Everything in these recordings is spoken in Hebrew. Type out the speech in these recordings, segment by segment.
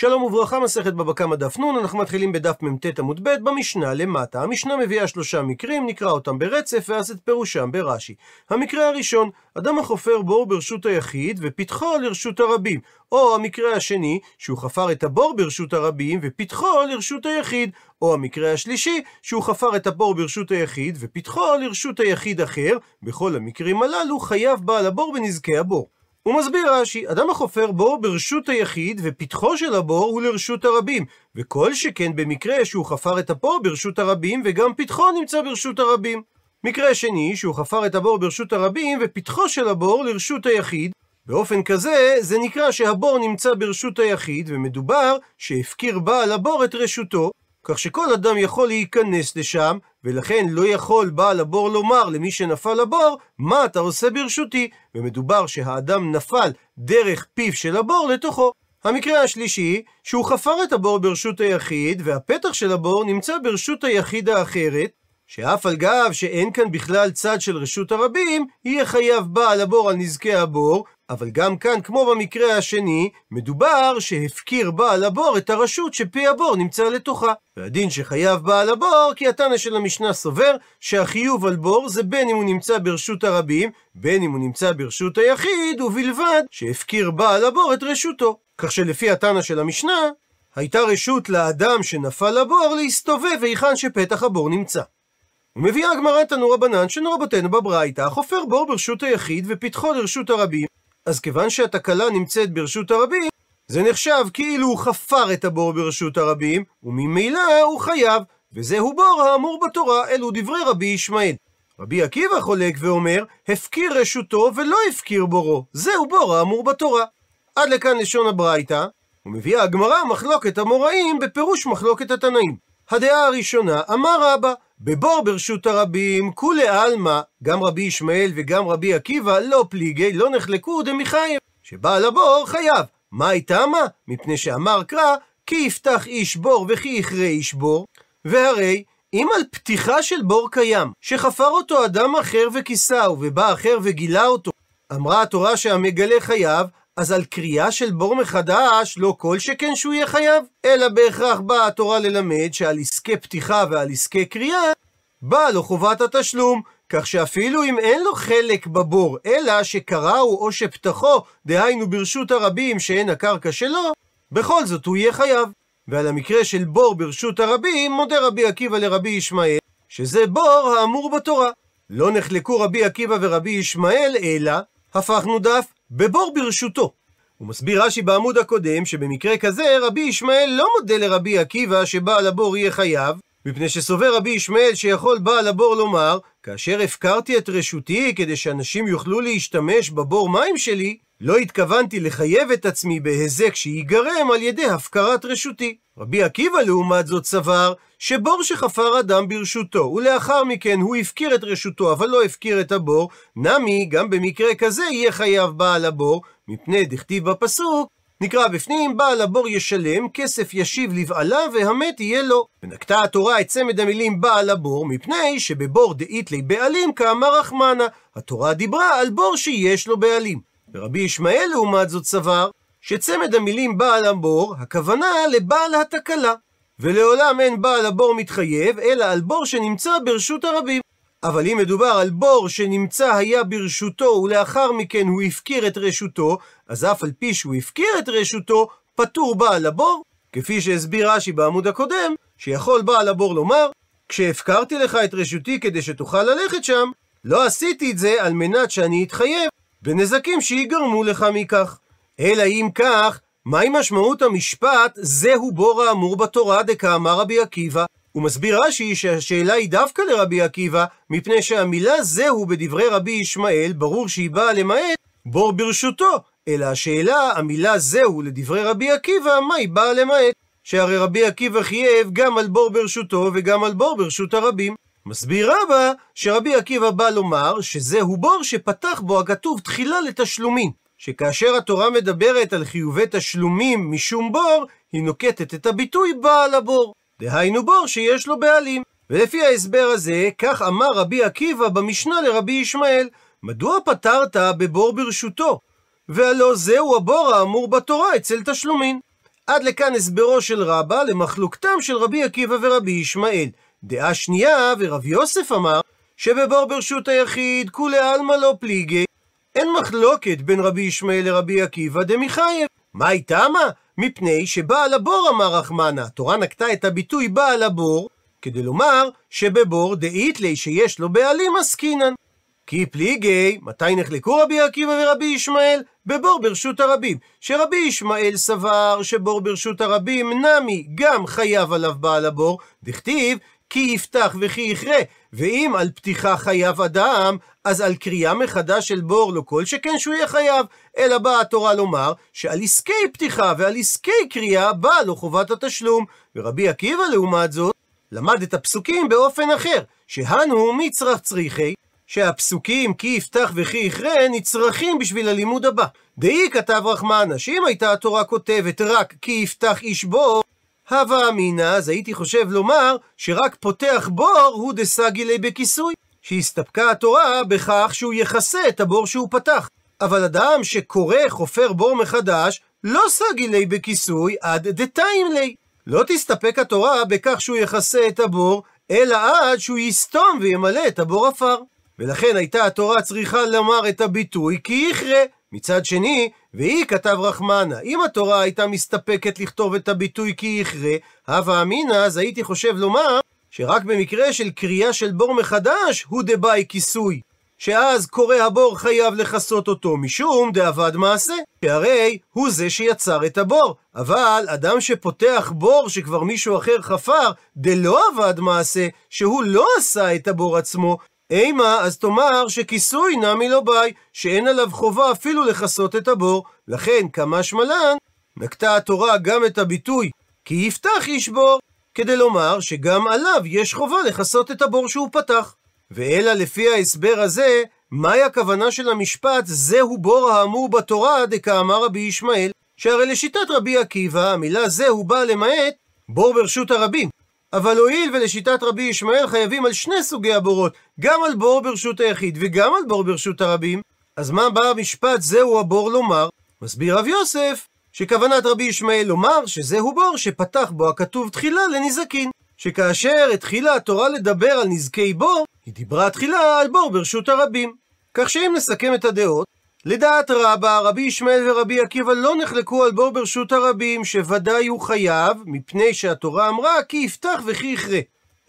שלום וברכה, מסכת בבא קמא דף נ, אנחנו מתחילים בדף מ"ט עמוד ב' במשנה למטה. המשנה מביאה שלושה מקרים, נקרא אותם ברצף, ואז את פירושם ברש"י. המקרה הראשון, אדם החופר בור ברשות היחיד, ופתחו לרשות הרבים. או המקרה השני, שהוא חפר את הבור ברשות הרבים, ופתחו לרשות היחיד. או המקרה השלישי, שהוא חפר את הבור ברשות היחיד, ופתחו לרשות היחיד אחר. בכל המקרים הללו חייב בעל הבור בנזקי הבור. הוא מסביר רש"י, אדם החופר בור ברשות היחיד, ופתחו של הבור הוא לרשות הרבים. וכל שכן במקרה שהוא חפר את הבור ברשות הרבים, וגם פתחו נמצא ברשות הרבים. מקרה שני, שהוא חפר את הבור ברשות הרבים, ופתחו של הבור לרשות היחיד. באופן כזה, זה נקרא שהבור נמצא ברשות היחיד, ומדובר שהפקיר בעל הבור את רשותו, כך שכל אדם יכול להיכנס לשם, ולכן לא יכול בעל הבור לומר למי שנפל לבור, מה אתה עושה ברשותי? ומדובר שהאדם נפל דרך פיו של הבור לתוכו. המקרה השלישי, שהוא חפר את הבור ברשות היחיד, והפתח של הבור נמצא ברשות היחיד האחרת, שאף על גב שאין כאן בכלל צד של רשות הרבים, יהיה חייב בעל הבור על נזקי הבור, אבל גם כאן, כמו במקרה השני, מדובר שהפקיר בעל הבור את הרשות שפי הבור נמצא לתוכה. והדין שחייב בעל הבור, כי התנא של המשנה סובר שהחיוב על בור זה בין אם הוא נמצא ברשות הרבים, בין אם הוא נמצא ברשות היחיד, ובלבד שהפקיר בעל הבור את רשותו. כך שלפי התנא של המשנה, הייתה רשות לאדם שנפל לבור להסתובב היכן שפתח הבור נמצא. ומביאה הגמרא תנו רבנן שנו רבותינו בברייתא, חופר בור ברשות היחיד ופתחו לרשות הרבים. אז כיוון שהתקלה נמצאת ברשות הרבים, זה נחשב כאילו הוא חפר את הבור ברשות הרבים, וממילא הוא חייב, וזהו בור האמור בתורה, אלו דברי רבי ישמעאל. רבי עקיבא חולק ואומר, הפקיר רשותו ולא הפקיר בורו, זהו בור האמור בתורה. עד לכאן לשון הברייתא, ומביאה הגמרא מחלוקת המוראים בפירוש מחלוקת התנאים. הדעה הראשונה, אמר רבא, בבור ברשות הרבים, כולי עלמא, גם רבי ישמעאל וגם רבי עקיבא, לא פליגי, לא נחלקו דמחייב. שבעל הבור חייב. מה איתה מה? מפני שאמר קרא, כי יפתח איש בור וכי יכרה איש בור. והרי, אם על פתיחה של בור קיים, שחפר אותו אדם אחר וכיסהו, ובא אחר וגילה אותו, אמרה התורה שהמגלה חייב, אז על קריאה של בור מחדש, לא כל שכן שהוא יהיה חייב, אלא בהכרח באה התורה ללמד שעל עסקי פתיחה ועל עסקי קריאה, באה לו חובת התשלום, כך שאפילו אם אין לו חלק בבור, אלא שקראו או שפתחו, דהיינו ברשות הרבים שאין הקרקע שלו, בכל זאת הוא יהיה חייב. ועל המקרה של בור ברשות הרבים, מודה רבי עקיבא לרבי ישמעאל, שזה בור האמור בתורה. לא נחלקו רבי עקיבא ורבי ישמעאל, אלא הפכנו דף בבור ברשותו. הוא מסביר רש"י בעמוד הקודם, שבמקרה כזה רבי ישמעאל לא מודה לרבי עקיבא שבעל הבור יהיה חייב, מפני שסובר רבי ישמעאל שיכול בעל הבור לומר, כאשר הפקרתי את רשותי כדי שאנשים יוכלו להשתמש בבור מים שלי, לא התכוונתי לחייב את עצמי בהיזק שיגרם על ידי הפקרת רשותי. רבי עקיבא לעומת זאת סבר שבור שחפר אדם ברשותו, ולאחר מכן הוא הפקיר את רשותו אבל לא הפקיר את הבור, נמי גם במקרה כזה יהיה חייב בעל הבור, מפני דכתיב בפסוק נקרא בפנים, בעל הבור ישלם, כסף ישיב לבעלה, והמת יהיה לו. ונקטה התורה את צמד המילים בעל הבור, מפני שבבור דאית לי בעלים כאמר רחמנה. התורה דיברה על בור שיש לו בעלים. ורבי ישמעאל לעומת זאת סבר, שצמד המילים בעל הבור, הכוונה לבעל התקלה. ולעולם אין בעל הבור מתחייב, אלא על בור שנמצא ברשות הרבים. אבל אם מדובר על בור שנמצא היה ברשותו ולאחר מכן הוא הפקיר את רשותו, אז אף על פי שהוא הפקיר את רשותו, פטור בעל הבור, כפי שהסביר רש"י בעמוד הקודם, שיכול בעל הבור לומר, כשהפקרתי לך את רשותי כדי שתוכל ללכת שם, לא עשיתי את זה על מנת שאני אתחייב בנזקים שיגרמו לך מכך. אלא אם כך, מהי משמעות המשפט זהו בור האמור בתורה דקאמר רבי עקיבא? הוא מסביר רש"י שהשאלה היא דווקא לרבי עקיבא, מפני שהמילה זהו בדברי רבי ישמעאל, ברור שהיא באה למעט בור ברשותו, אלא השאלה, המילה זהו לדברי רבי עקיבא, מה היא באה למעט? שהרי רבי עקיבא חייב גם על בור ברשותו וגם על בור ברשות הרבים. מסביר רבא שרבי עקיבא בא לומר שזהו בור שפתח בו הכתוב תחילה לתשלומים. שכאשר התורה מדברת על חיובי תשלומים משום בור, היא נוקטת את הביטוי בעל הבור. דהיינו בור שיש לו בעלים. ולפי ההסבר הזה, כך אמר רבי עקיבא במשנה לרבי ישמעאל, מדוע פתרת בבור ברשותו? והלא זהו הבור האמור בתורה אצל תשלומין. עד לכאן הסברו של רבא למחלוקתם של רבי עקיבא ורבי ישמעאל. דעה שנייה, ורב יוסף אמר, שבבור ברשות היחיד כולי עלמא לא פליגי. אין מחלוקת בין רבי ישמעאל לרבי עקיבא דמיחייב. מה היא טעמה? מפני שבעל הבור אמר רחמנה. התורה נקטה את הביטוי בעל הבור, כדי לומר שבבור דאית לי שיש לו בעלים עסקינן. כי פליגי, מתי נחלקו רבי עקיבא ורבי ישמעאל? בבור ברשות הרבים. שרבי ישמעאל סבר שבור ברשות הרבים נמי גם חייב עליו בעל הבור, דכתיב כי יפתח וכי יכרה, ואם על פתיחה חייב אדם, אז על קריאה מחדש של בור לא כל שכן שהוא יהיה חייב, אלא באה התורה לומר שעל עסקי פתיחה ועל עסקי קריאה באה לו חובת התשלום, ורבי עקיבא לעומת זאת למד את הפסוקים באופן אחר, שהנו מצרך צריכי, שהפסוקים כי יפתח וכי יכרה נצרכים בשביל הלימוד הבא. דאי כתב רחמנה, שאם הייתה התורה כותבת רק כי יפתח איש בור, הווה אמינא, אז הייתי חושב לומר שרק פותח בור הוא דסגי לי בכיסוי. שהסתפקה התורה בכך שהוא יכסה את הבור שהוא פתח. אבל אדם שקורא חופר בור מחדש, לא סגי לי בכיסוי עד דתיים לי. לא תסתפק התורה בכך שהוא יכסה את הבור, אלא עד שהוא יסתום וימלא את הבור עפר. ולכן הייתה התורה צריכה לומר את הביטוי כי יכרה. מצד שני, והיא כתב רחמנה, אם התורה הייתה מסתפקת לכתוב את הביטוי כי יכרה, הווה אמינא, אז הייתי חושב לומר שרק במקרה של קריאה של בור מחדש, הוא דבאי כיסוי. שאז קורא הבור חייב לכסות אותו משום דאבד מעשה, שהרי הוא זה שיצר את הבור. אבל אדם שפותח בור שכבר מישהו אחר חפר, דלא אבד מעשה, שהוא לא עשה את הבור עצמו, אימה, אז תאמר שכיסוי נמי לא ביי, שאין עליו חובה אפילו לכסות את הבור. לכן, כמה שמלן, נקטה התורה גם את הביטוי כי יפתח איש בור, כדי לומר שגם עליו יש חובה לכסות את הבור שהוא פתח. ואלא לפי ההסבר הזה, מהי הכוונה של המשפט זהו בור האמור בתורה דקאמר רבי ישמעאל? שהרי לשיטת רבי עקיבא, המילה זהו באה למעט בור ברשות הרבים. אבל הואיל ולשיטת רבי ישמעאל חייבים על שני סוגי הבורות, גם על בור ברשות היחיד וגם על בור ברשות הרבים, אז מה בא המשפט זהו הבור לומר? מסביר רב יוסף, שכוונת רבי ישמעאל לומר שזהו בור שפתח בו הכתוב תחילה לנזקין. שכאשר התחילה התורה לדבר על נזקי בור, היא דיברה תחילה על בור ברשות הרבים. כך שאם נסכם את הדעות, לדעת רבא, רבי ישמעאל ורבי עקיבא לא נחלקו על בור ברשות הרבים, שוודאי הוא חייב, מפני שהתורה אמרה כי יפתח וכי יכרה.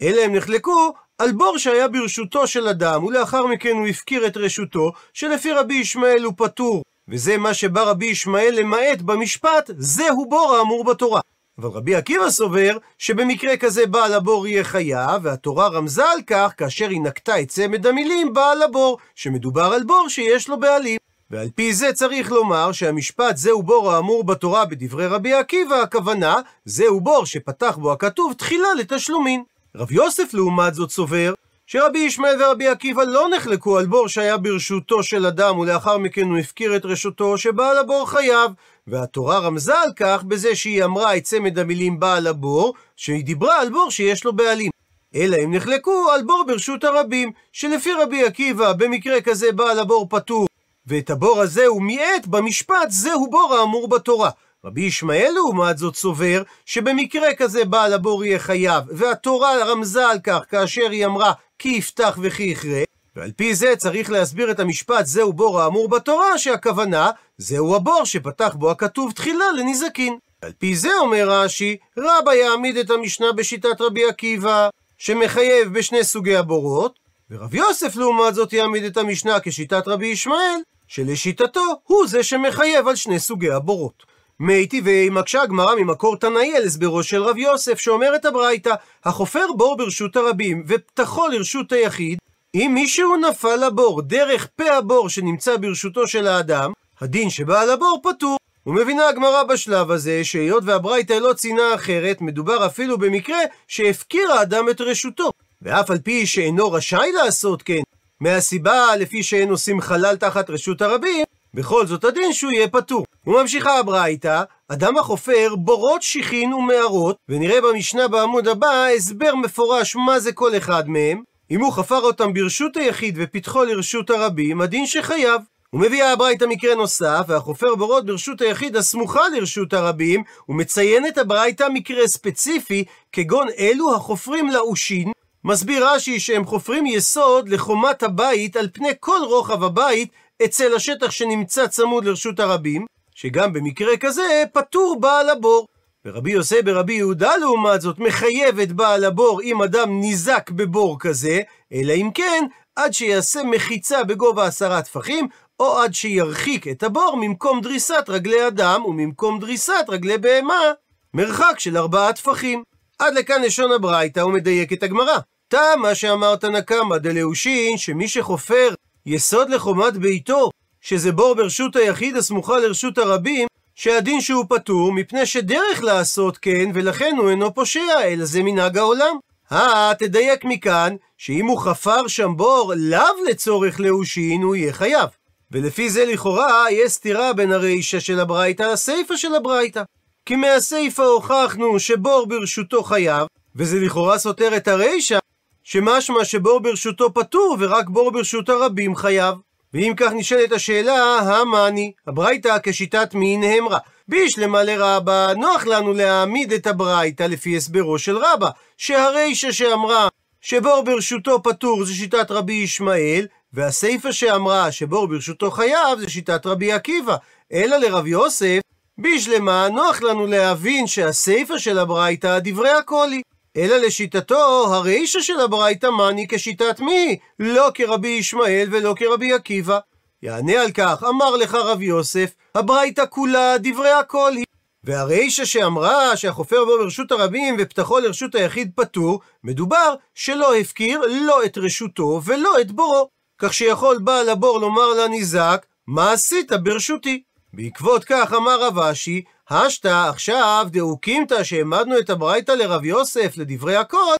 אלא הם נחלקו על בור שהיה ברשותו של אדם, ולאחר מכן הוא הפקיר את רשותו, שלפי רבי ישמעאל הוא פטור. וזה מה שבא רבי ישמעאל למעט במשפט, זהו בור האמור בתורה. אבל רבי עקיבא סובר שבמקרה כזה בעל הבור יהיה חייב, והתורה רמזה על כך כאשר היא נקטה את צמד המילים בעל הבור, שמדובר על בור שיש לו בעלים. ועל פי זה צריך לומר שהמשפט זהו בור האמור בתורה בדברי רבי עקיבא, הכוונה זהו בור שפתח בו הכתוב תחילה לתשלומין. רב יוסף לעומת זאת סובר שרבי ישמעאל ורבי עקיבא לא נחלקו על בור שהיה ברשותו של אדם ולאחר מכן הוא הפקיר את רשותו שבעל הבור חייב והתורה רמזה על כך בזה שהיא אמרה את צמד המילים בעל הבור שהיא דיברה על בור שיש לו בעלים אלא הם נחלקו על בור ברשות הרבים שלפי רבי עקיבא במקרה כזה בעל הבור פטור ואת הבור הזה הוא מיעט במשפט זהו בור האמור בתורה רבי ישמעאל לעומת זאת סובר שבמקרה כזה בעל הבור יהיה חייב, והתורה רמזה על כך כאשר היא אמרה כי יפתח וכי יכרה, ועל פי זה צריך להסביר את המשפט זהו בור האמור בתורה, שהכוונה זהו הבור שפתח בו הכתוב תחילה לנזקין. על פי זה אומר רש"י, רבא יעמיד את המשנה בשיטת רבי עקיבא, שמחייב בשני סוגי הבורות, ורב יוסף לעומת זאת יעמיד את המשנה כשיטת רבי ישמעאל, שלשיטתו הוא זה שמחייב על שני סוגי הבורות. מי טבעי מקשה הגמרא ממקור תנאי על הסברו של רב יוסף, שאומרת הברייתא, החופר בור ברשות הרבים, ופתחו לרשות היחיד, אם מישהו נפל לבור דרך פה הבור שנמצא ברשותו של האדם, הדין שבעל הבור פטור. ומבינה הגמרא בשלב הזה, שהיות והברייתא לא ציינה אחרת, מדובר אפילו במקרה שהפקיר האדם את רשותו. ואף על פי שאינו רשאי לעשות כן, מהסיבה לפי שאין עושים חלל תחת רשות הרבים, בכל זאת הדין שהוא יהיה פטור. וממשיכה הברייתא, אדם החופר בורות שיחין ומערות, ונראה במשנה בעמוד הבא הסבר מפורש מה זה כל אחד מהם. אם הוא חפר אותם ברשות היחיד ופתחו לרשות הרבים, הדין שחייב. ומביאה הברייתא מקרה נוסף, והחופר בורות ברשות היחיד הסמוכה לרשות הרבים, ומציינת הברייתא מקרה ספציפי, כגון אלו החופרים לאושין, מסביר רש"י שהם חופרים יסוד לחומת הבית על פני כל רוחב הבית אצל השטח שנמצא צמוד לרשות הרבים, שגם במקרה כזה פטור בעל הבור. ורבי יוסי ברבי יהודה לעומת זאת מחייב את בעל הבור אם אדם ניזק בבור כזה, אלא אם כן עד שיעשה מחיצה בגובה עשרה טפחים, או עד שירחיק את הבור ממקום דריסת רגלי אדם וממקום דריסת רגלי בהמה, מרחק של ארבעה טפחים. עד לכאן לשון הברייתא ומדייק את הגמרא. תם מה שאמרת נקמה דלאושין, שמי שחופר יסוד לחומת ביתו, שזה בור ברשות היחיד הסמוכה לרשות הרבים, שהדין שהוא פטור, מפני שדרך לעשות כן, ולכן הוא אינו פושע, אלא זה מנהג העולם. אה, תדייק מכאן, שאם הוא חפר שם בור לאו לצורך לאושין, הוא יהיה חייב. ולפי זה לכאורה יש סתירה בין הרישא של הברייתא לסיפא של הברייתא. כי מהסיפא הוכחנו שבור ברשותו חייב, וזה לכאורה סותר את הרישא, שמשמע שבור ברשותו פטור ורק בור ברשות הרבים חייב. ואם כך נשאלת השאלה, המאני, הברייתא כשיטת מי נאמרה. בישלמה לרבה, נוח לנו להעמיד את הברייתא לפי הסברו של רבה, שהרישא שאמרה שבור ברשותו פטור זה שיטת רבי ישמעאל, והסיפא שאמרה שבור ברשותו חייב זה שיטת רבי עקיבא. אלא לרב יוסף, בישלמה נוח לנו להבין שהסיפא של הברייתא דברי הקולי. אלא לשיטתו, הרישא של הברייתא מאני כשיטת מי? לא כרבי ישמעאל ולא כרבי עקיבא. יענה על כך, אמר לך רב יוסף, הברייתא כולה דברי הכל היא. והרישא שאמרה שהחופר בו ברשות הרבים ופתחו לרשות היחיד פטור, מדובר שלא הפקיר לא את רשותו ולא את בורו. כך שיכול בעל הבור לומר לניזק, מה עשית ברשותי? בעקבות כך אמר רב אשי, השתא עכשיו דאוקימתא שהעמדנו את הברייתא לרב יוסף לדברי הכל,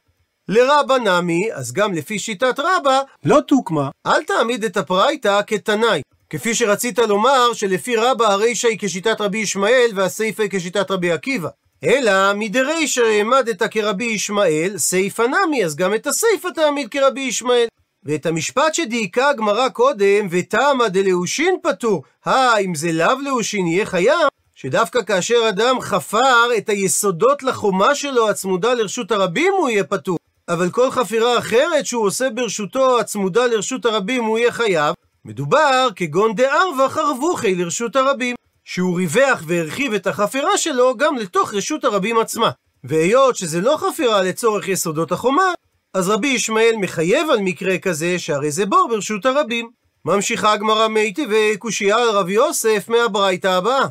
לרבא נמי, אז גם לפי שיטת רבא, לא תוקמה. אל תעמיד את הברייתא כתנאי. כפי שרצית לומר שלפי רבא הרישא היא כשיטת רבי ישמעאל והסיפא היא כשיטת רבי עקיבא. אלא מדרישא העמדת כרבי ישמעאל, סיפא נמי, אז גם את הסיפא תעמיד כרבי ישמעאל. ואת המשפט שדייקה הגמרא קודם, טעמא דלאושין פטור, אה, אם זה לאו לאושין יהיה חייב, שדווקא כאשר אדם חפר את היסודות לחומה שלו הצמודה לרשות הרבים הוא יהיה פטור. אבל כל חפירה אחרת שהוא עושה ברשותו הצמודה לרשות הרבים הוא יהיה חייב. מדובר כגון דארבע חרבוכי לרשות הרבים. שהוא ריווח והרחיב את החפירה שלו גם לתוך רשות הרבים עצמה. והיות שזה לא חפירה לצורך יסודות החומה, אז רבי ישמעאל מחייב על מקרה כזה שהרי זה בור ברשות הרבים. ממשיכה הגמרא מאיתי וקושייה על רבי יוסף מהברייתא הבאה.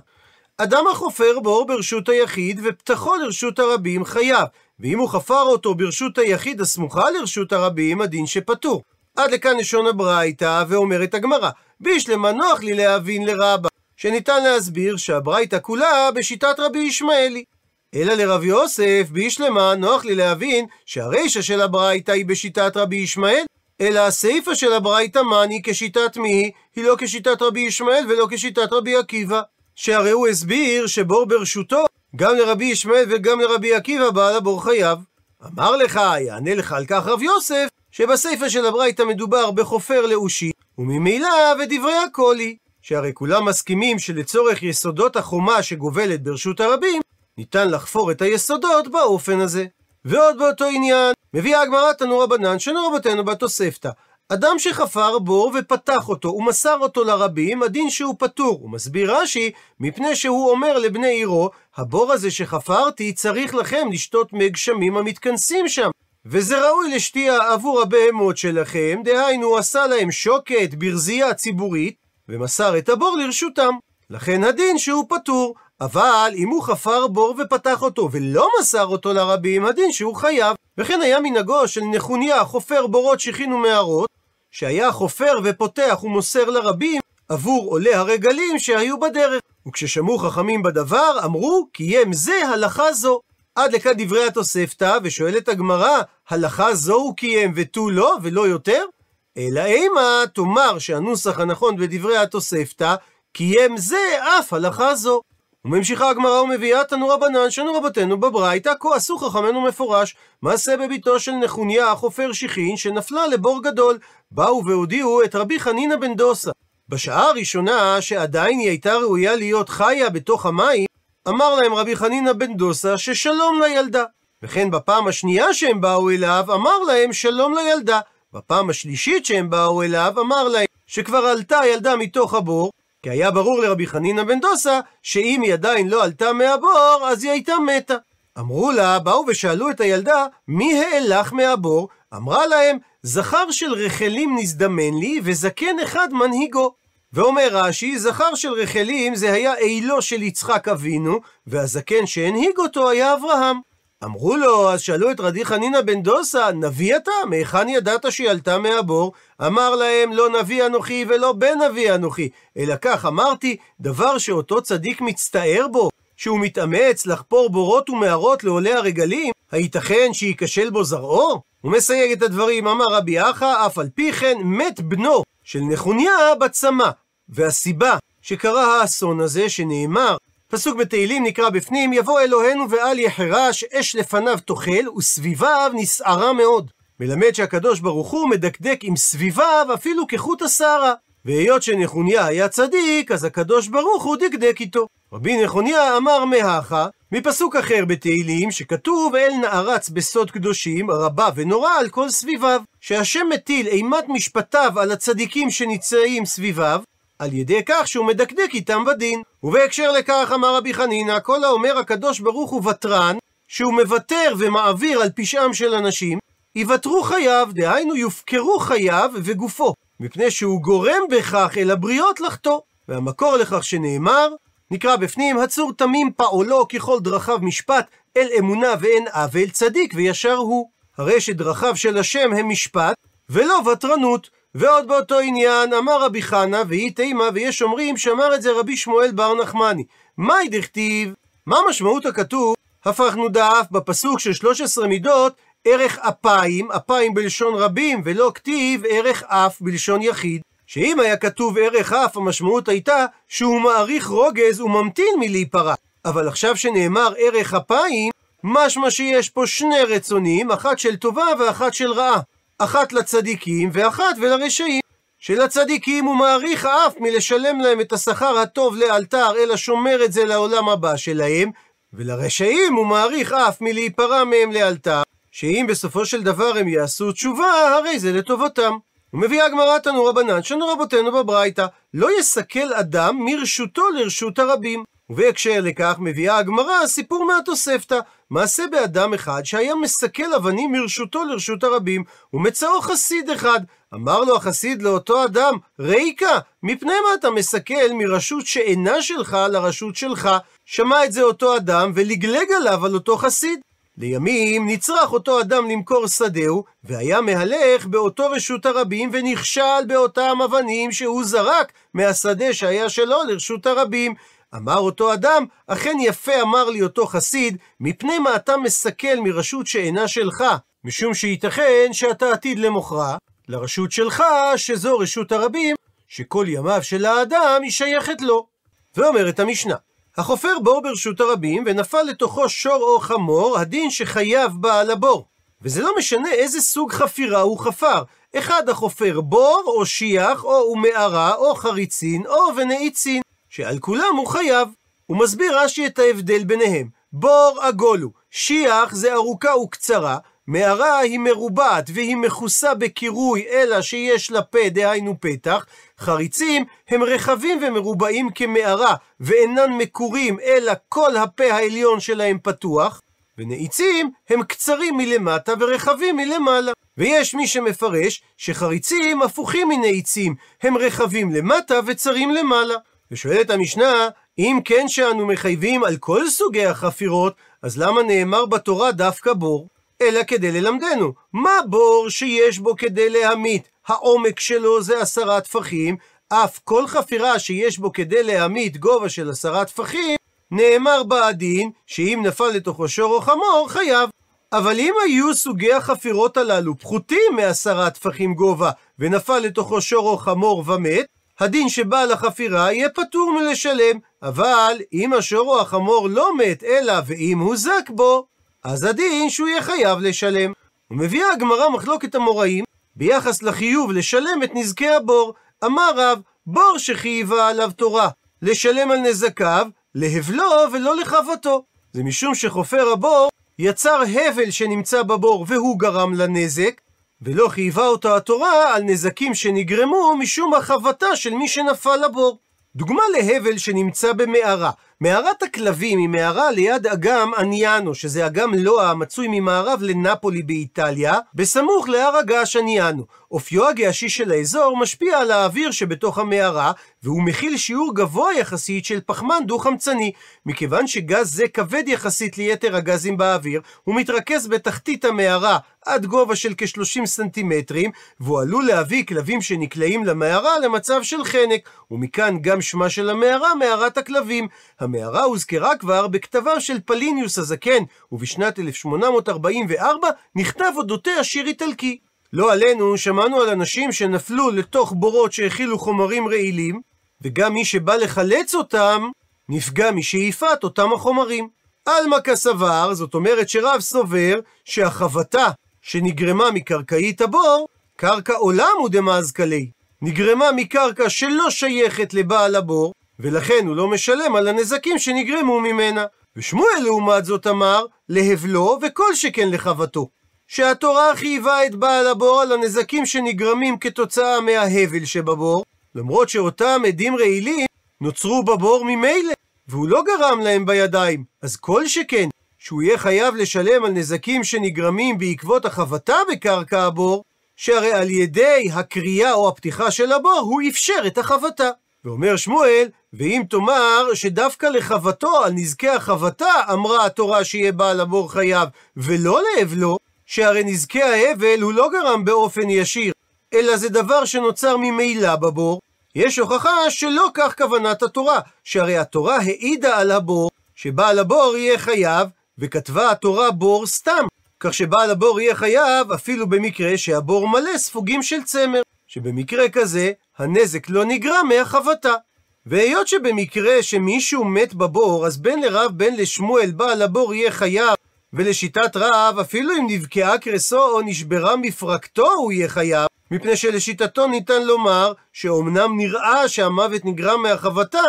אדם החופר בור ברשות היחיד ופתחו לרשות הרבים חייב, ואם הוא חפר אותו ברשות היחיד הסמוכה לרשות הרבים, הדין שפטור. עד לכאן לשון הברייתא, ואומרת הגמרא, בישלמה נוח לי להבין לרבה, שניתן להסביר שהברייתא כולה בשיטת רבי ישמעאלי. אלא לרב יוסף, בישלמה נוח לי להבין שהרישא של הברייתא היא בשיטת רבי ישמעאל, אלא הסיפא של הברייתא מאני כשיטת מי, היא לא כשיטת רבי ישמעאל ולא כשיטת רבי עקיבא. שהרי הוא הסביר שבור ברשותו, גם לרבי ישמעאל וגם לרבי עקיבא בעל הבור חייב. אמר לך, יענה לך על כך רב יוסף, שבסיפא של הברייתא מדובר בחופר לאושי, וממילא ודברי הקולי, שהרי כולם מסכימים שלצורך יסודות החומה שגובלת ברשות הרבים, ניתן לחפור את היסודות באופן הזה. ועוד באותו עניין, מביאה הגמרא תנו רבנן שנו רבותינו בתוספתא. אדם שחפר בור ופתח אותו ומסר אותו לרבים, הדין שהוא פטור. הוא מסביר רש"י, מפני שהוא אומר לבני עירו, הבור הזה שחפרתי צריך לכם לשתות מי גשמים המתכנסים שם. וזה ראוי לשתייה עבור הבהמות שלכם, דהיינו עשה להם שוקת, ברזייה ציבורית, ומסר את הבור לרשותם. לכן הדין שהוא פטור. אבל אם הוא חפר בור ופתח אותו ולא מסר אותו לרבים, הדין שהוא חייב. וכן היה מנהגו של נחוניה חופר בורות שכין ומערות, שהיה חופר ופותח ומוסר לרבים עבור עולי הרגלים שהיו בדרך. וכששמעו חכמים בדבר, אמרו, קיים זה הלכה זו. עד לכאן דברי התוספתא, ושואלת הגמרא, הלכה זו הוא קיים ותו לא, ולא יותר? אלא אימה, תאמר שהנוסח הנכון בדברי התוספתא, קיים זה אף הלכה זו. וממשיכה הגמרא ומביאה תנו רבנן שנו רבותינו בברייתא כה עשו חכמינו מפורש מעשה בביתו של נחוניה חופר שיחין שנפלה לבור גדול באו והודיעו את רבי חנינא בן דוסה בשעה הראשונה, שעדיין היא הייתה ראויה להיות חיה בתוך המים, אמר להם רבי חנינא בן דוסה ששלום לילדה. וכן בפעם השנייה שהם באו אליו, אמר להם שלום לילדה. בפעם השלישית שהם באו אליו, אמר להם שכבר עלתה הילדה מתוך הבור, כי היה ברור לרבי חנינא בן דוסה, שאם היא עדיין לא עלתה מהבור, אז היא הייתה מתה. אמרו לה, באו ושאלו את הילדה, מי העלך מהבור? אמרה להם, זכר של רחלים נזדמן לי, וזקן אחד מנהיגו. ואומר רש"י, זכר של רחלים זה היה עילו של יצחק אבינו, והזקן שהנהיג אותו היה אברהם. אמרו לו, אז שאלו את רדי חנינא בן דוסה, נביא אתה? מהיכן ידעת שהיא עלתה מהבור? אמר להם, לא נביא אנוכי ולא בן נביא אנוכי, אלא כך אמרתי, דבר שאותו צדיק מצטער בו, שהוא מתאמץ לחפור בורות ומערות לעולי הרגלים, הייתכן שייכשל בו זרעו? הוא מסייג את הדברים, אמר רבי אחא, אף על פי כן מת בנו של נחוניה בצמא. והסיבה שקרה האסון הזה, שנאמר, פסוק בתהילים נקרא בפנים, יבוא אלוהינו ואל יחרש, אש לפניו תאכל, וסביביו נסערה מאוד. מלמד שהקדוש ברוך הוא מדקדק עם סביביו אפילו כחוט השערה. והיות שנחוניה היה צדיק, אז הקדוש ברוך הוא דקדק איתו. רבי נחוניה אמר מהכה, מפסוק אחר בתהילים, שכתוב אל נערץ בסוד קדושים, רבה ונורא על כל סביביו. שהשם מטיל אימת משפטיו על הצדיקים שנמצאים סביביו, על ידי כך שהוא מדקדק איתם בדין. ובהקשר לכך אמר רבי חנינא, כל האומר הקדוש ברוך הוא ותרן, שהוא מוותר ומעביר על פשעם של אנשים, יוותרו חייו, דהיינו יופקרו חייו וגופו, מפני שהוא גורם בכך אל הבריות לחטוא. והמקור לכך שנאמר, נקרא בפנים, הצור תמים פעולו ככל דרכיו משפט, אל אמונה ואין עוול, צדיק וישר הוא. הרי שדרכיו של השם הם משפט, ולא ותרנות. ועוד באותו עניין, אמר רבי חנא, והיא תימה, ויש אומרים שאמר את זה רבי שמואל בר נחמני. מהי דכתיב? מה משמעות הכתוב? הפכנו דף בפסוק של 13 מידות, ערך אפיים, אפיים בלשון רבים, ולא כתיב ערך אף בלשון יחיד. שאם היה כתוב ערך אף, המשמעות הייתה שהוא מעריך רוגז וממתין מלהיפרע. אבל עכשיו שנאמר ערך אפיים, משמע שיש פה שני רצונים, אחת של טובה ואחת של רעה. אחת לצדיקים ואחת ולרשעים. שלצדיקים הוא מעריך אף מלשלם להם את השכר הטוב לאלתר, אלא שומר את זה לעולם הבא שלהם, ולרשעים הוא מעריך אף מלהיפרע מהם לאלתר, שאם בסופו של דבר הם יעשו תשובה, הרי זה לטובתם. ומביאה הגמרא תנו רבנן, שנו רבותינו בברייתא, לא יסכל אדם מרשותו לרשות הרבים. ובהקשר לכך מביאה הגמרא סיפור מהתוספתא, מעשה באדם אחד שהיה מסכל אבנים מרשותו לרשות הרבים, ומצאו חסיד אחד. אמר לו החסיד לאותו אדם, ריקה, מפני מה אתה מסכל מרשות שאינה שלך לרשות שלך? שמע את זה אותו אדם ולגלג עליו על אותו חסיד. לימים נצרך אותו אדם למכור שדהו, והיה מהלך באותו רשות הרבים, ונכשל באותם אבנים שהוא זרק מהשדה שהיה שלו לרשות הרבים. אמר אותו אדם, אכן יפה אמר לי אותו חסיד, מפני מה אתה מסכל מרשות שאינה שלך, משום שייתכן שאתה עתיד למוכרה, לרשות שלך, שזו רשות הרבים, שכל ימיו של האדם היא שייכת לו. ואומרת המשנה, החופר בור ברשות הרבים, ונפל לתוכו שור או חמור, הדין שחייב בעל הבור. וזה לא משנה איזה סוג חפירה הוא חפר. אחד החופר בור, או שיח, או ומערה, או חריצין, או ונעיצין. שעל כולם הוא חייב. הוא מסביר רש"י את ההבדל ביניהם. בור עגול הוא, שיח זה ארוכה וקצרה, מערה היא מרובעת והיא מכוסה בקירוי, אלא שיש לה פה, דהיינו פתח. חריצים הם רחבים ומרובעים כמערה, ואינן מקורים, אלא כל הפה העליון שלהם פתוח. ונעיצים הם קצרים מלמטה ורחבים מלמעלה. ויש מי שמפרש שחריצים הפוכים מנעיצים, הם רחבים למטה וצרים למעלה. ושואלת המשנה, אם כן שאנו מחייבים על כל סוגי החפירות, אז למה נאמר בתורה דווקא בור? אלא כדי ללמדנו. מה בור שיש בו כדי להמית? העומק שלו זה עשרה טפחים, אף כל חפירה שיש בו כדי להמית גובה של עשרה טפחים, נאמר בעדין שאם נפל לתוכו שור או חמור, חייב. אבל אם היו סוגי החפירות הללו פחותים מעשרה טפחים גובה, ונפל לתוכו שור או חמור ומת, הדין שבעל החפירה יהיה פטור מלשלם, אבל אם השור או החמור לא מת, אלא ואם הוזק בו, אז הדין שהוא יהיה חייב לשלם. ומביאה הגמרא מחלוקת המוראים ביחס לחיוב לשלם את נזקי הבור. אמר רב, בור שחייבה עליו תורה, לשלם על נזקיו, להבלו ולא לחבטו. זה משום שחופר הבור יצר הבל שנמצא בבור והוא גרם לנזק, ולא חייבה אותו התורה על נזקים שנגרמו משום החבטה של מי שנפל לבור. דוגמה להבל שנמצא במערה. מערת הכלבים היא מערה ליד אגם אניאנו, שזה אגם לוע המצוי ממערב לנפולי באיטליה, בסמוך להר הגעש אניאנו. אופיו הגעשי של האזור משפיע על האוויר שבתוך המערה, והוא מכיל שיעור גבוה יחסית של פחמן דו-חמצני. מכיוון שגז זה כבד יחסית ליתר הגזים באוויר, הוא מתרכז בתחתית המערה עד גובה של כ-30 סנטימטרים, והוא עלול להביא כלבים שנקלעים למערה למצב של חנק, ומכאן גם שמה של המערה, מערת הכלבים. המערה הוזכרה כבר בכתביו של פליניוס הזקן, ובשנת 1844 נכתב אודותיה שיר איטלקי. לא עלינו, שמענו על אנשים שנפלו לתוך בורות שהכילו חומרים רעילים, וגם מי שבא לחלץ אותם, נפגע משאיפת אותם החומרים. עלמא כסבר, זאת אומרת שרב סובר שהחבטה שנגרמה מקרקעית הבור, קרקע עולם הוא דמאזקלי. נגרמה מקרקע שלא שייכת לבעל הבור, ולכן הוא לא משלם על הנזקים שנגרמו ממנה. ושמואל לעומת זאת אמר, להבלו וכל שכן לחבטו. שהתורה חייבה את בעל הבור על הנזקים שנגרמים כתוצאה מההבל שבבור, למרות שאותם עדים רעילים נוצרו בבור ממילא, והוא לא גרם להם בידיים, אז כל שכן, שהוא יהיה חייב לשלם על נזקים שנגרמים בעקבות החבטה בקרקע הבור, שהרי על ידי הקריאה או הפתיחה של הבור הוא אפשר את החבטה. ואומר שמואל, ואם תאמר שדווקא לחבטו על נזקי החבטה אמרה התורה שיהיה בעל הבור חייב, ולא לאבלו, שהרי נזקי האבל הוא לא גרם באופן ישיר, אלא זה דבר שנוצר ממילא בבור, יש הוכחה שלא כך כוונת התורה, שהרי התורה העידה על הבור, שבעל הבור יהיה חייב, וכתבה התורה בור סתם, כך שבעל הבור יהיה חייב אפילו במקרה שהבור מלא ספוגים של צמר, שבמקרה כזה הנזק לא נגרם מהחבטה. והיות שבמקרה שמישהו מת בבור, אז בין לרב בין לשמואל בעל הבור יהיה חייב, ולשיטת רב, אפילו אם נבקעה קרסו או נשברה מפרקתו, הוא יהיה חייב, מפני שלשיטתו ניתן לומר שאומנם נראה שהמוות נגרם מהחבטה,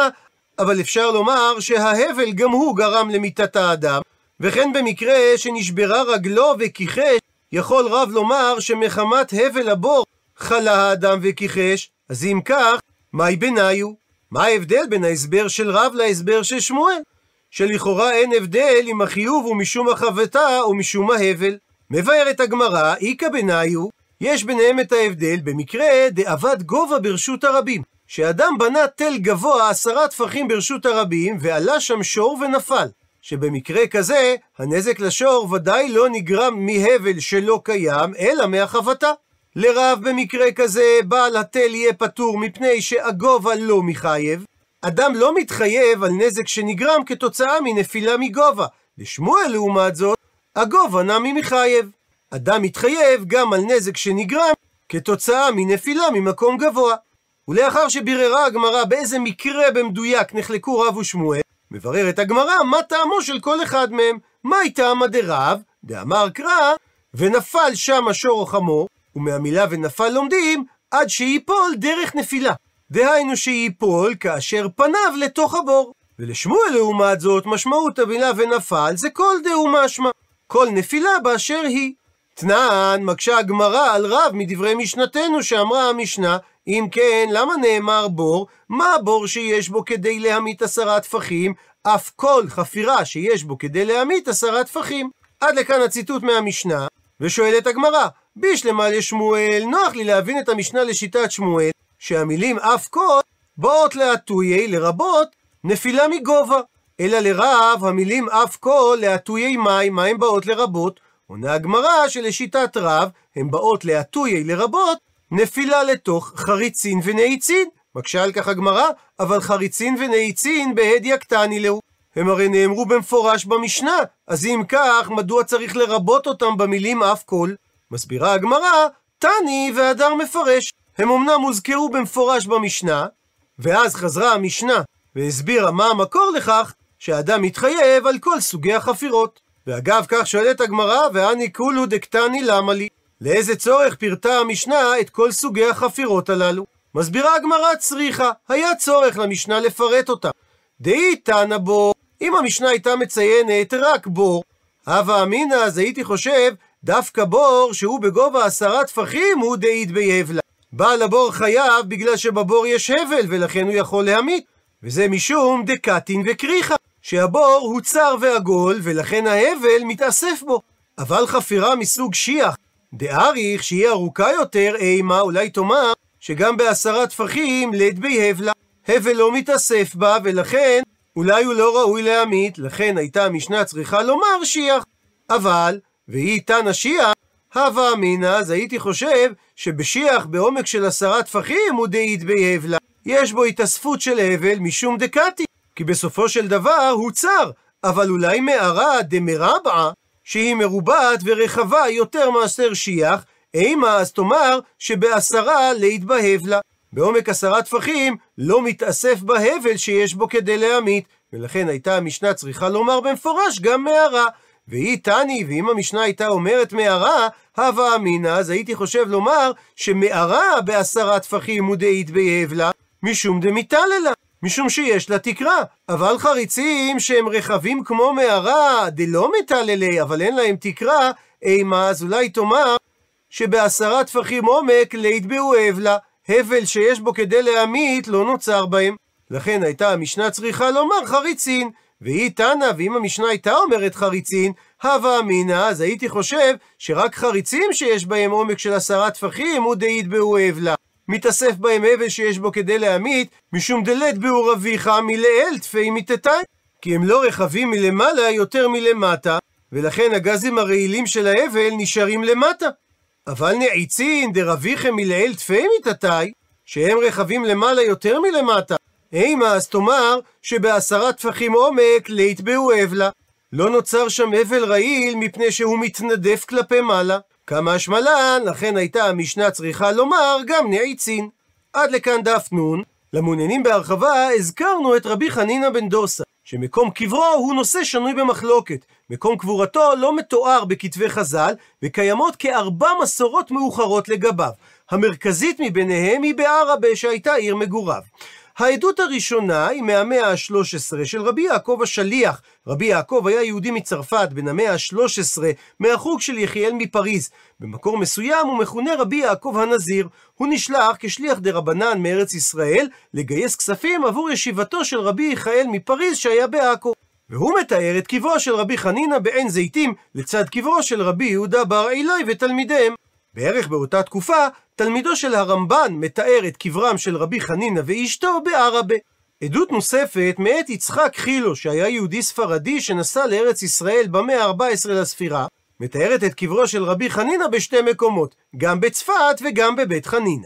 אבל אפשר לומר שההבל גם הוא גרם למיתת האדם, וכן במקרה שנשברה רגלו וכיחש, יכול רב לומר שמחמת הבל הבור חלה האדם וכיחש, אז אם כך, מהי ביניו? מה ההבדל בין ההסבר של רב להסבר של שמואל? שלכאורה אין הבדל אם החיוב הוא משום החבטה או משום ההבל. מבארת הגמרא, איכא ביניו, יש ביניהם את ההבדל במקרה דאבד גובה ברשות הרבים. שאדם בנה תל גבוה עשרה טפחים ברשות הרבים, ועלה שם שור ונפל. שבמקרה כזה, הנזק לשור ודאי לא נגרם מהבל שלא קיים, אלא מהחבטה. לרב במקרה כזה, בעל התל יהיה פטור מפני שהגובה לא מחייב. אדם לא מתחייב על נזק שנגרם כתוצאה מנפילה מגובה. לשמואל, לעומת זאת, הגובה נמי מחייב. אדם מתחייב גם על נזק שנגרם כתוצאה מנפילה ממקום גבוה. ולאחר שביררה הגמרא באיזה מקרה במדויק נחלקו רב ושמואל, מבררת הגמרא מה טעמו של כל אחד מהם. מהי טעמא דרב? דאמר קרא, ונפל שם השור או חמור, ומהמילה ונפל לומדים, עד שיפול דרך נפילה. דהיינו שיפול כאשר פניו לתוך הבור. ולשמואל לעומת זאת, משמעות המילה ונפל זה כל דהו משמע. כל נפילה באשר היא. תנען מקשה הגמרא על רב מדברי משנתנו שאמרה המשנה, אם כן, למה נאמר בור? מה הבור שיש בו כדי להמית עשרה טפחים? אף כל חפירה שיש בו כדי להמית עשרה טפחים. עד לכאן הציטוט מהמשנה, ושואלת הגמרא, בישלמה לשמואל, נוח לי להבין את המשנה לשיטת שמואל, שהמילים אף כל באות להטויי לרבות נפילה מגובה. אלא לרב המילים אף כל להטויי מים, מה הן באות לרבות? עונה הגמרא שלשיטת רב הן באות להטויי לרבות נפילה לתוך חריצין ונעיצין. מקשה על כך הגמרא, אבל חריצין ונעיצין בהדיא קטני להו. הם הרי נאמרו במפורש במשנה, אז אם כך, מדוע צריך לרבות אותם במילים אף כל? מסבירה הגמרא, תני והדר מפרש. הם אמנם הוזכרו במפורש במשנה, ואז חזרה המשנה והסבירה מה המקור לכך שאדם מתחייב על כל סוגי החפירות. ואגב כך שואלת הגמרא, ואני כולו דקטני למה לי? לאיזה צורך פירטה המשנה את כל סוגי החפירות הללו? מסבירה הגמרא צריכה, היה צורך למשנה לפרט אותה. דאי תנא בו, אם המשנה הייתה מציינת רק בור, הווה אמינא, אז הייתי חושב, דווקא בור שהוא בגובה עשרה טפחים הוא דאית ביבלה. בעל הבור חייב בגלל שבבור יש הבל, ולכן הוא יכול להמית. וזה משום דקטין וקריחה, שהבור הוא צר ועגול, ולכן ההבל מתאסף בו. אבל חפירה מסוג שיח, דאריך שהיא ארוכה יותר, אימה, אולי תאמר, שגם בעשרה טפחים לד בי הבלה. הבל לא מתאסף בה, ולכן אולי הוא לא ראוי להמית, לכן הייתה המשנה צריכה לומר שיח. אבל, והיא תנא שיח, הווה אמינא, אז הייתי חושב שבשיח בעומק של עשרה טפחים הוא דאית בהבלה. יש בו התאספות של הבל משום דקתי, כי בסופו של דבר הוא צר, אבל אולי מערה דמרבעה, שהיא מרובעת ורחבה יותר מאשר שיח, אימה אז תאמר שבעשרה להתבהב לה. בעומק עשרה טפחים לא מתאסף בהבל שיש בו כדי להמית, ולכן הייתה המשנה צריכה לומר במפורש גם מערה. והיא תני, ואם המשנה הייתה אומרת מערה, הווה אמינא, אז הייתי חושב לומר שמערה בעשרה טפחים מודעית ביבלה, משום דמיטללה, משום שיש לה תקרה. אבל חריצים שהם רחבים כמו מערה, דלא מטללי, אבל אין להם תקרה, אימה, אז אולי תאמר שבעשרה טפחים עומק ליתבעו אבלה, הבל שיש בו כדי להמית לא נוצר בהם. לכן הייתה המשנה צריכה לומר חריצין, והיא תנא, ואם המשנה הייתה אומרת חריצין, הווה אמינא, אז הייתי חושב שרק חריצים שיש בהם עומק של עשרה טפחים הוא דאית באו אבלה. מתאסף בהם הבל שיש בו כדי להמית, משום דלת באו רביחה מלאל תפי מיתתיים. כי הם לא רחבים מלמעלה יותר מלמטה, ולכן הגזים הרעילים של ההבל נשארים למטה. אבל נעיצין דרביכם מלאל תפי מיתתיים, שהם רחבים למעלה יותר מלמטה, אימה אז תאמר שבעשרה טפחים עומק ליתבעו אבלה. לא נוצר שם אבל רעיל מפני שהוא מתנדף כלפי מעלה. כמה השמלן, לכן הייתה המשנה צריכה לומר גם נעיצין. עד לכאן דף נ', למעוניינים בהרחבה הזכרנו את רבי חנינא בן דוסה, שמקום קברו הוא נושא שנוי במחלוקת. מקום קבורתו לא מתואר בכתבי חז"ל, וקיימות כארבע מסורות מאוחרות לגביו. המרכזית מביניהם היא בערבה שהייתה עיר מגוריו. העדות הראשונה היא מהמאה ה-13 של רבי יעקב השליח. רבי יעקב היה יהודי מצרפת בן המאה ה-13 מהחוג של יחיאל מפריז. במקור מסוים הוא מכונה רבי יעקב הנזיר. הוא נשלח כשליח דה רבנן מארץ ישראל לגייס כספים עבור ישיבתו של רבי יחיאל מפריז שהיה בעכו. והוא מתאר את קברו של רבי חנינא בעין זיתים לצד קברו של רבי יהודה בר אילוי ותלמידיהם. בערך באותה תקופה, תלמידו של הרמב"ן מתאר את קברם של רבי חנינא ואשתו בערבה. עדות נוספת מאת יצחק חילו, שהיה יהודי ספרדי שנסע לארץ ישראל במאה ה-14 לספירה, מתארת את קברו של רבי חנינא בשתי מקומות, גם בצפת וגם בבית חנינא.